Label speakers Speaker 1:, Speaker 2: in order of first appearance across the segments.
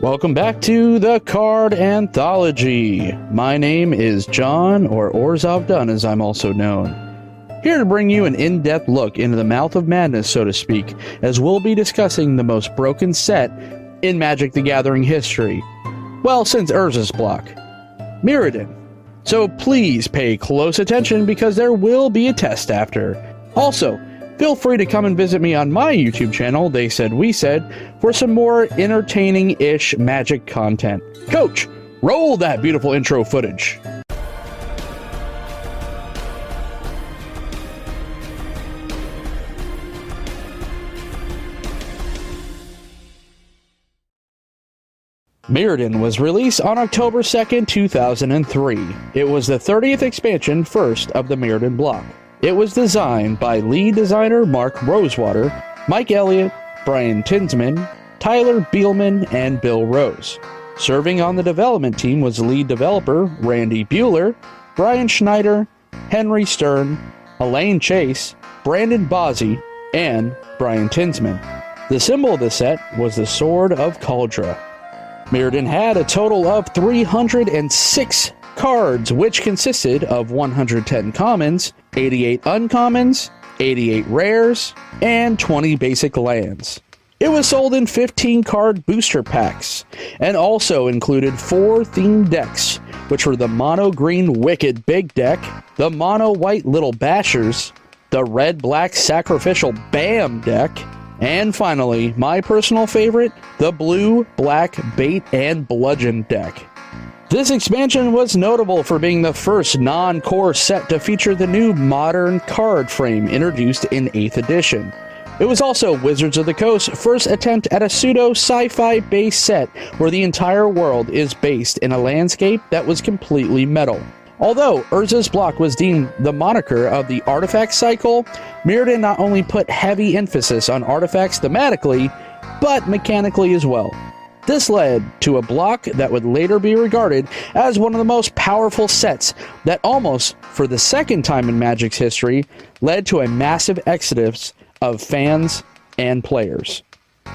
Speaker 1: Welcome back to the Card Anthology. My name is John, or Orzhov Dunn as I'm also known. Here to bring you an in depth look into the mouth of madness, so to speak, as we'll be discussing the most broken set in Magic the Gathering history. Well, since Urza's block Mirrodin. So please pay close attention because there will be a test after. Also, feel free to come and visit me on my YouTube channel, They Said We Said, for some more entertaining ish magic content. Coach, roll that beautiful intro footage. Mirrodin was released on October 2nd, 2003. It was the 30th expansion first of the Mirrodin block. It was designed by lead designer Mark Rosewater, Mike Elliott, Brian Tinsman, Tyler Bielman, and Bill Rose. Serving on the development team was lead developer Randy Buehler, Brian Schneider, Henry Stern, Elaine Chase, Brandon Bozzi, and Brian Tinsman. The symbol of the set was the Sword of Kaldra. Mirrodin had a total of 306 cards, which consisted of 110 commons, 88 uncommons, 88 rares, and 20 basic lands. It was sold in 15 card booster packs and also included four themed decks, which were the mono green Wicked Big Deck, the mono white Little Bashers, the red black Sacrificial Bam deck, and finally, my personal favorite, the blue, black, bait, and bludgeon deck. This expansion was notable for being the first non core set to feature the new modern card frame introduced in 8th edition. It was also Wizards of the Coast's first attempt at a pseudo sci fi based set where the entire world is based in a landscape that was completely metal. Although Urza's block was deemed the moniker of the artifact cycle, Mirrodin not only put heavy emphasis on artifacts thematically, but mechanically as well. This led to a block that would later be regarded as one of the most powerful sets that almost, for the second time in Magic's history, led to a massive exodus of fans and players.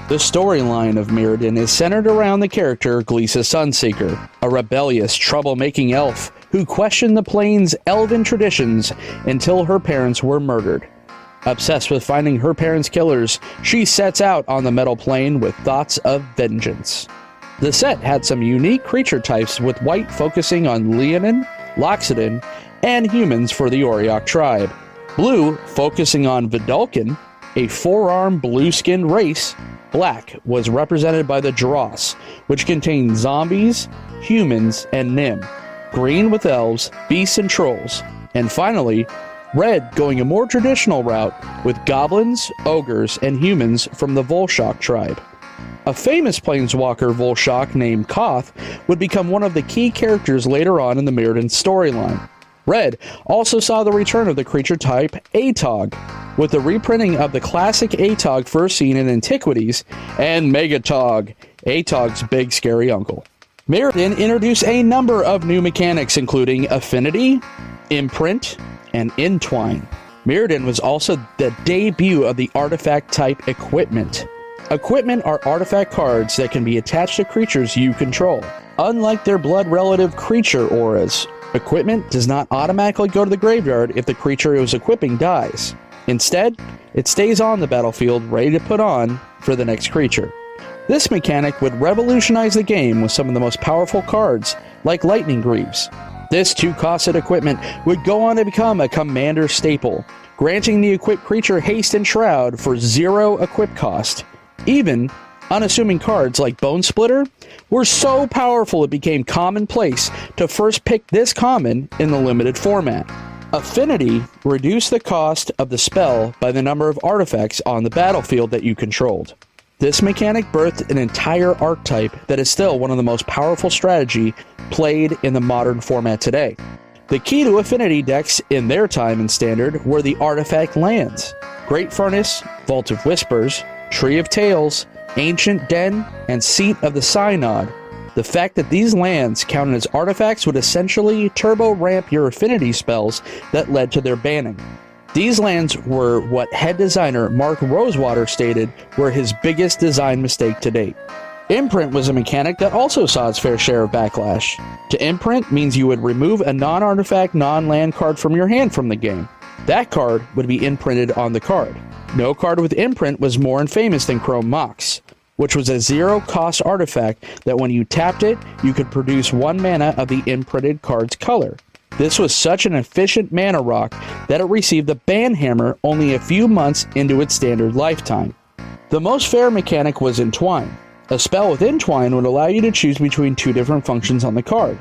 Speaker 1: The storyline of Mirrodin is centered around the character Glissa Sunseeker, a rebellious, troublemaking elf who questioned the plane's elven traditions until her parents were murdered. Obsessed with finding her parents' killers, she sets out on the metal plane with thoughts of vengeance. The set had some unique creature types, with white focusing on Leonin, Loxodon, and humans for the Auriok tribe, blue focusing on Vedalken, a four armed blue skinned race. Black was represented by the Dross, which contained zombies, humans, and Nim green with elves, beasts, and trolls, and finally, red going a more traditional route with goblins, ogres, and humans from the Vulshok tribe. A famous planeswalker Vulshok named Koth would become one of the key characters later on in the Mirrodin storyline. Red also saw the return of the creature type Atog, with the reprinting of the classic Atog first seen in Antiquities, and Megatog, Atog's big scary uncle. Mirrodin introduced a number of new mechanics, including Affinity, Imprint, and Entwine. Mirrodin was also the debut of the artifact type equipment. Equipment are artifact cards that can be attached to creatures you control. Unlike their blood relative creature auras, equipment does not automatically go to the graveyard if the creature it was equipping dies. Instead, it stays on the battlefield ready to put on for the next creature. This mechanic would revolutionize the game with some of the most powerful cards, like Lightning Greaves. This two costed equipment would go on to become a commander staple, granting the equipped creature haste and shroud for zero equip cost. Even unassuming cards like Bonesplitter were so powerful it became commonplace to first pick this common in the limited format. Affinity reduced the cost of the spell by the number of artifacts on the battlefield that you controlled. This mechanic birthed an entire archetype that is still one of the most powerful strategy played in the modern format today. The key to affinity decks in their time and standard were the artifact lands Great Furnace, Vault of Whispers, Tree of Tales, Ancient Den, and Seat of the Synod. The fact that these lands counted as artifacts would essentially turbo ramp your affinity spells that led to their banning. These lands were what head designer Mark Rosewater stated were his biggest design mistake to date. Imprint was a mechanic that also saw its fair share of backlash. To imprint means you would remove a non artifact, non land card from your hand from the game. That card would be imprinted on the card. No card with imprint was more infamous than Chrome Mox, which was a zero cost artifact that when you tapped it, you could produce one mana of the imprinted card's color. This was such an efficient mana rock that it received the ban hammer only a few months into its standard lifetime. The most fair mechanic was Entwine. A spell with Entwine would allow you to choose between two different functions on the card,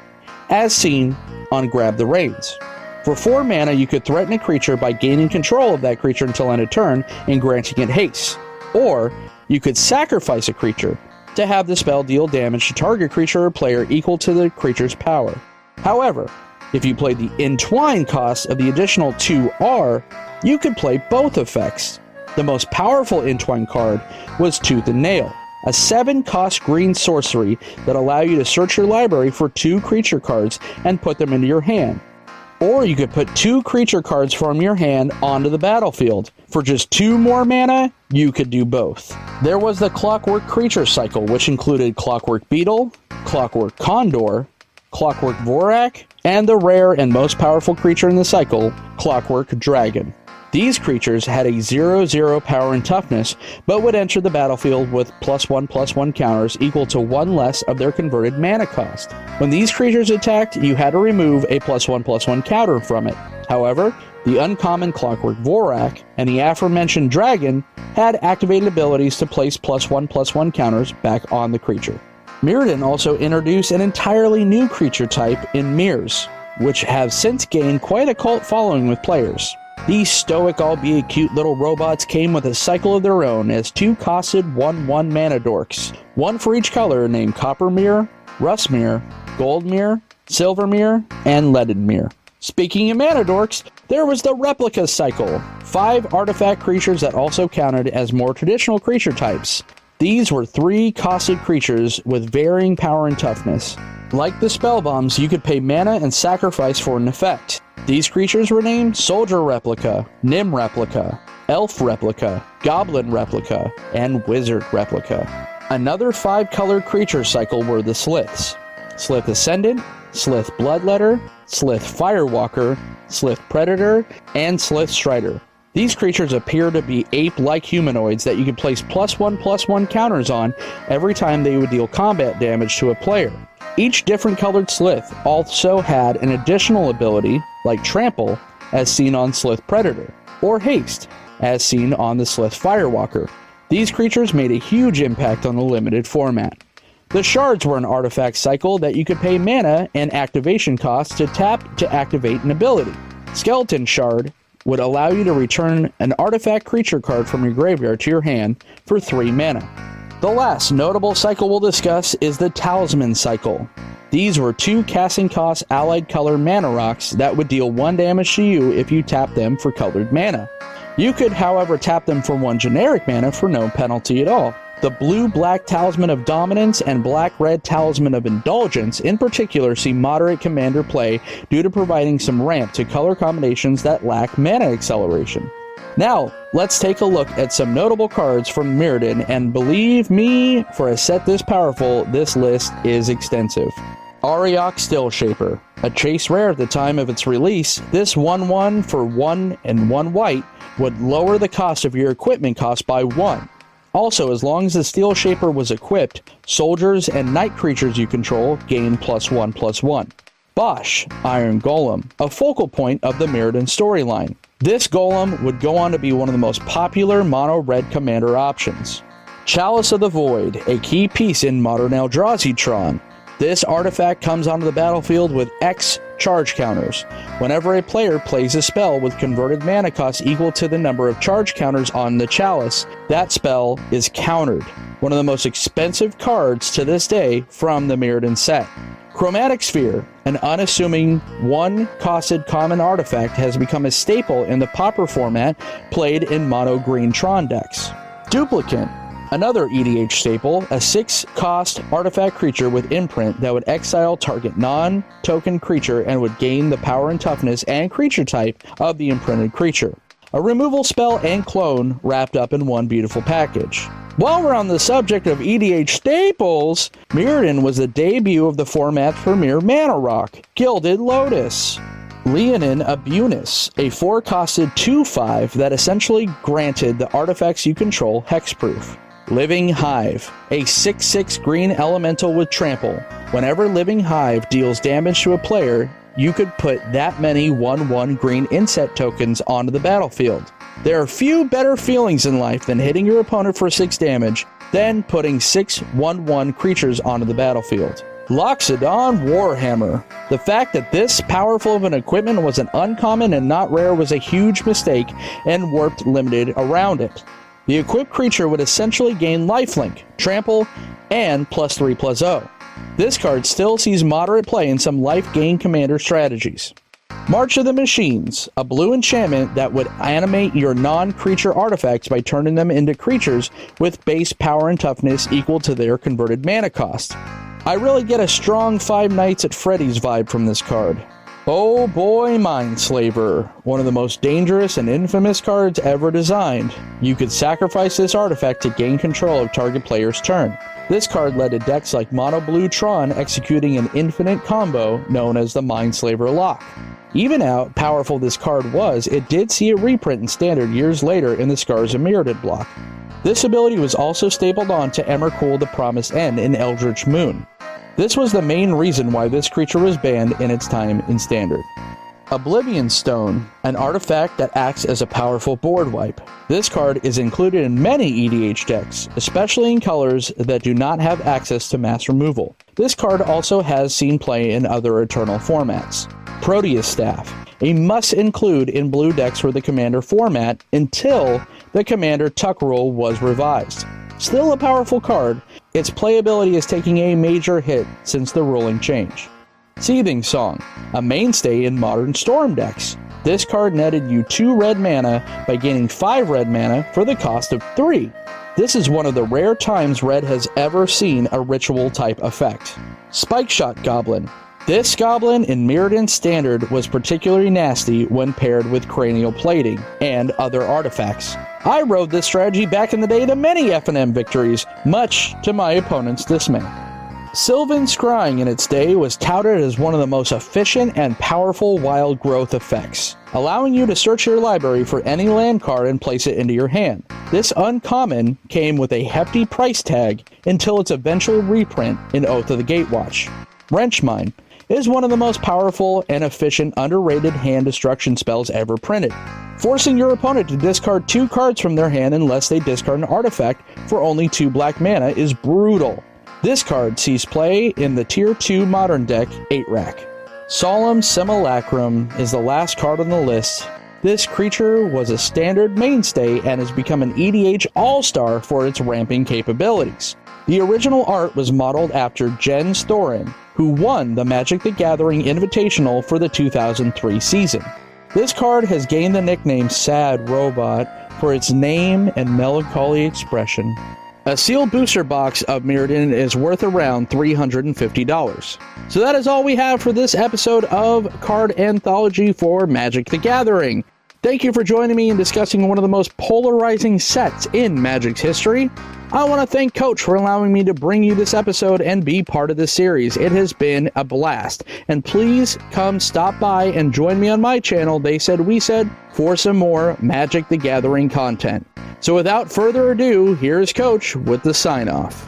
Speaker 1: as seen on Grab the Reins. For 4 mana, you could threaten a creature by gaining control of that creature until end of turn and granting it haste. Or, you could sacrifice a creature to have the spell deal damage to target creature or player equal to the creature's power. However, if you played the Entwine cost of the additional 2R, you could play both effects. The most powerful Entwine card was Tooth and Nail, a 7 cost green sorcery that allow you to search your library for two creature cards and put them into your hand. Or you could put two creature cards from your hand onto the battlefield. For just two more mana, you could do both. There was the Clockwork Creature cycle, which included Clockwork Beetle, Clockwork Condor, Clockwork Vorrac, and the rare and most powerful creature in the cycle, Clockwork Dragon. These creatures had a 0 0 power and toughness, but would enter the battlefield with plus 1 plus 1 counters equal to 1 less of their converted mana cost. When these creatures attacked, you had to remove a plus 1 plus 1 counter from it. However, the uncommon Clockwork Vorrac and the aforementioned Dragon had activated abilities to place plus 1 plus 1 counters back on the creature. Mirrodin also introduced an entirely new creature type in Myrs, which have since gained quite a cult following with players. These stoic, albeit cute little robots came with a cycle of their own as two costed 1 1 mana dorks, one for each color named Copper Myr, Rust Myr, Gold Myr, Silver Myr, and Leaden Myr. Speaking of mana dorks, there was the replica cycle. Five artifact creatures that also counted as more traditional creature types. These were three costed creatures with varying power and toughness. Like the spell bombs, you could pay mana and sacrifice for an effect. These creatures were named Soldier Replica, Nim Replica, Elf Replica, Goblin Replica, and Wizard Replica. Another five color creature cycle were the Sliths Slith Ascendant, Slith Bloodletter, Slith Firewalker, Slith Predator, and Slith Strider. These creatures appear to be ape like humanoids that you can place plus one plus one counters on every time they would deal combat damage to a player. Each different colored Slith also had an additional ability, like Trample, as seen on Slith Predator, or Haste, as seen on the Slith Firewalker. These creatures made a huge impact on the limited format. The shards were an artifact cycle that you could pay mana and activation costs to tap to activate an ability. Skeleton Shard would allow you to return an artifact creature card from your graveyard to your hand for 3 mana. The last notable cycle we'll discuss is the Talisman cycle. These were two casting cost allied color mana rocks that would deal 1 damage to you if you tap them for colored mana. You could, however, tap them for 1 generic mana for no penalty at all. The blue black talisman of dominance and black red talisman of indulgence, in particular, see moderate commander play due to providing some ramp to color combinations that lack mana acceleration. Now, let's take a look at some notable cards from Mirrodin, and believe me, for a set this powerful, this list is extensive. Auriok Steelshaper. A chase rare at the time of its release, this 1 1 for 1 and 1 white would lower the cost of your equipment cost by 1. Also, as long as the Steelshaper was equipped, soldiers and Knight creatures you control gain plus 1 plus 1. Bosh, Iron Golem, a focal point of the Mirrodin storyline. This golem would go on to be one of the most popular mono red commander options. Chalice of the Void, a key piece in modern Eldrazi Tron. This artifact comes onto the battlefield with X charge counters. Whenever a player plays a spell with converted mana cost equal to the number of charge counters on the chalice, that spell is countered. One of the most expensive cards to this day from the Mirrodin set. Chromatic Sphere, an unassuming one costed common artifact, has become a staple in the Pauper format played in mono green Tron decks. Duplicant, Another EDH staple, a 6 cost artifact creature with imprint that would exile target non token creature and would gain the power and toughness and creature type of the imprinted creature. A removal spell and clone wrapped up in one beautiful package. While we're on the subject of EDH staples, Mirrodin was the debut of the format's premier mana rock, Gilded Lotus. Leonin Abunas, a 4 costed 2 5 that essentially granted the artifacts you control hexproof. Living Hive, a 6 6 green elemental with trample. Whenever Living Hive deals damage to a player, you could put that many 1 1 green insect tokens onto the battlefield. There are few better feelings in life than hitting your opponent for 6 damage, then putting 6 1 1 creatures onto the battlefield. Loxodon Warhammer. The fact that this powerful of an equipment was an uncommon and not rare was a huge mistake and warped limited around it. The equipped creature would essentially gain lifelink, trample, and plus 3 plus 0. This card still sees moderate play in some life gain commander strategies. March of the Machines, a blue enchantment that would animate your non creature artifacts by turning them into creatures with base power and toughness equal to their converted mana cost. I really get a strong Five Nights at Freddy's vibe from this card. Oh boy, Mindslaver, one of the most dangerous and infamous cards ever designed. You could sacrifice this artifact to gain control of target player's turn. This card led to decks like Mono Blue Tron executing an infinite combo known as the Mindslaver Lock. Even how powerful this card was, it did see a reprint in Standard years later in the Scars of Mirrodin block. This ability was also stapled on to Emrakul the Promised End in Eldritch Moon. This was the main reason why this creature was banned in its time in Standard. Oblivion Stone, an artifact that acts as a powerful board wipe. This card is included in many EDH decks, especially in colors that do not have access to mass removal. This card also has seen play in other Eternal formats. Proteus Staff, a must include in blue decks for the Commander format until the Commander Tuck rule was revised. Still a powerful card, its playability is taking a major hit since the ruling change. Seething Song, a mainstay in modern Storm decks. This card netted you 2 red mana by gaining 5 red mana for the cost of 3. This is one of the rare times Red has ever seen a ritual type effect. Spikeshot Goblin. This goblin in Mirrodin Standard was particularly nasty when paired with cranial plating and other artifacts. I rode this strategy back in the day to many FNM victories, much to my opponent's dismay. Sylvan Scrying in its day was touted as one of the most efficient and powerful wild growth effects, allowing you to search your library for any land card and place it into your hand. This uncommon came with a hefty price tag until its eventual reprint in Oath of the Gatewatch. Wrench Mind is one of the most powerful and efficient underrated hand destruction spells ever printed, forcing your opponent to discard two cards from their hand unless they discard an artifact for only two black mana is brutal. This card sees play in the Tier 2 Modern deck 8 rack. Solemn Simulacrum is the last card on the list. This creature was a standard mainstay and has become an EDH all star for its ramping capabilities. The original art was modeled after Jens Thoren, who won the Magic the Gathering Invitational for the 2003 season. This card has gained the nickname Sad Robot for its name and melancholy expression. A sealed booster box of Mirrodin is worth around $350. So that is all we have for this episode of Card Anthology for Magic the Gathering. Thank you for joining me in discussing one of the most polarizing sets in Magic's history. I want to thank Coach for allowing me to bring you this episode and be part of this series. It has been a blast. And please come stop by and join me on my channel, They Said We Said, for some more Magic the Gathering content. So without further ado, here's Coach with the sign off.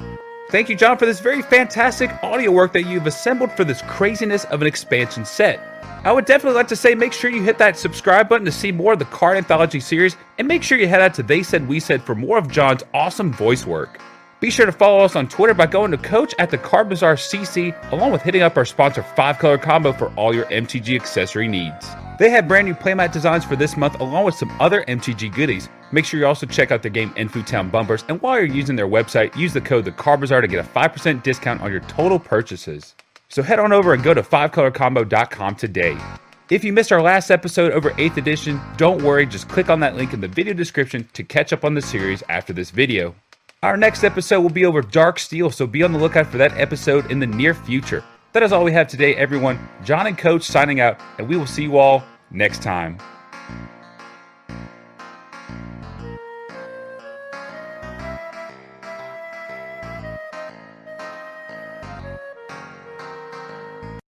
Speaker 2: Thank you, John, for this very fantastic audio work that you've assembled for this craziness of an expansion set. I would definitely like to say make sure you hit that subscribe button to see more of the Card Anthology series, and make sure you head out to They Said We Said for more of John's awesome voice work. Be sure to follow us on Twitter by going to Coach at the Card Bazaar CC, along with hitting up our sponsor 5 Color Combo for all your MTG accessory needs. They have brand new playmat designs for this month, along with some other MTG goodies. Make sure you also check out their game Infu Town Bumpers, and while you're using their website, use the code the Card Bazaar to get a 5% discount on your total purchases. So head on over and go to 5colorcombo.com today. If you missed our last episode over 8th edition, don't worry, just click on that link in the video description to catch up on the series after this video. Our next episode will be over Darksteel, so be on the lookout for that episode in the near future. That is all we have today, everyone. John and Coach signing out, and we will see you all next time.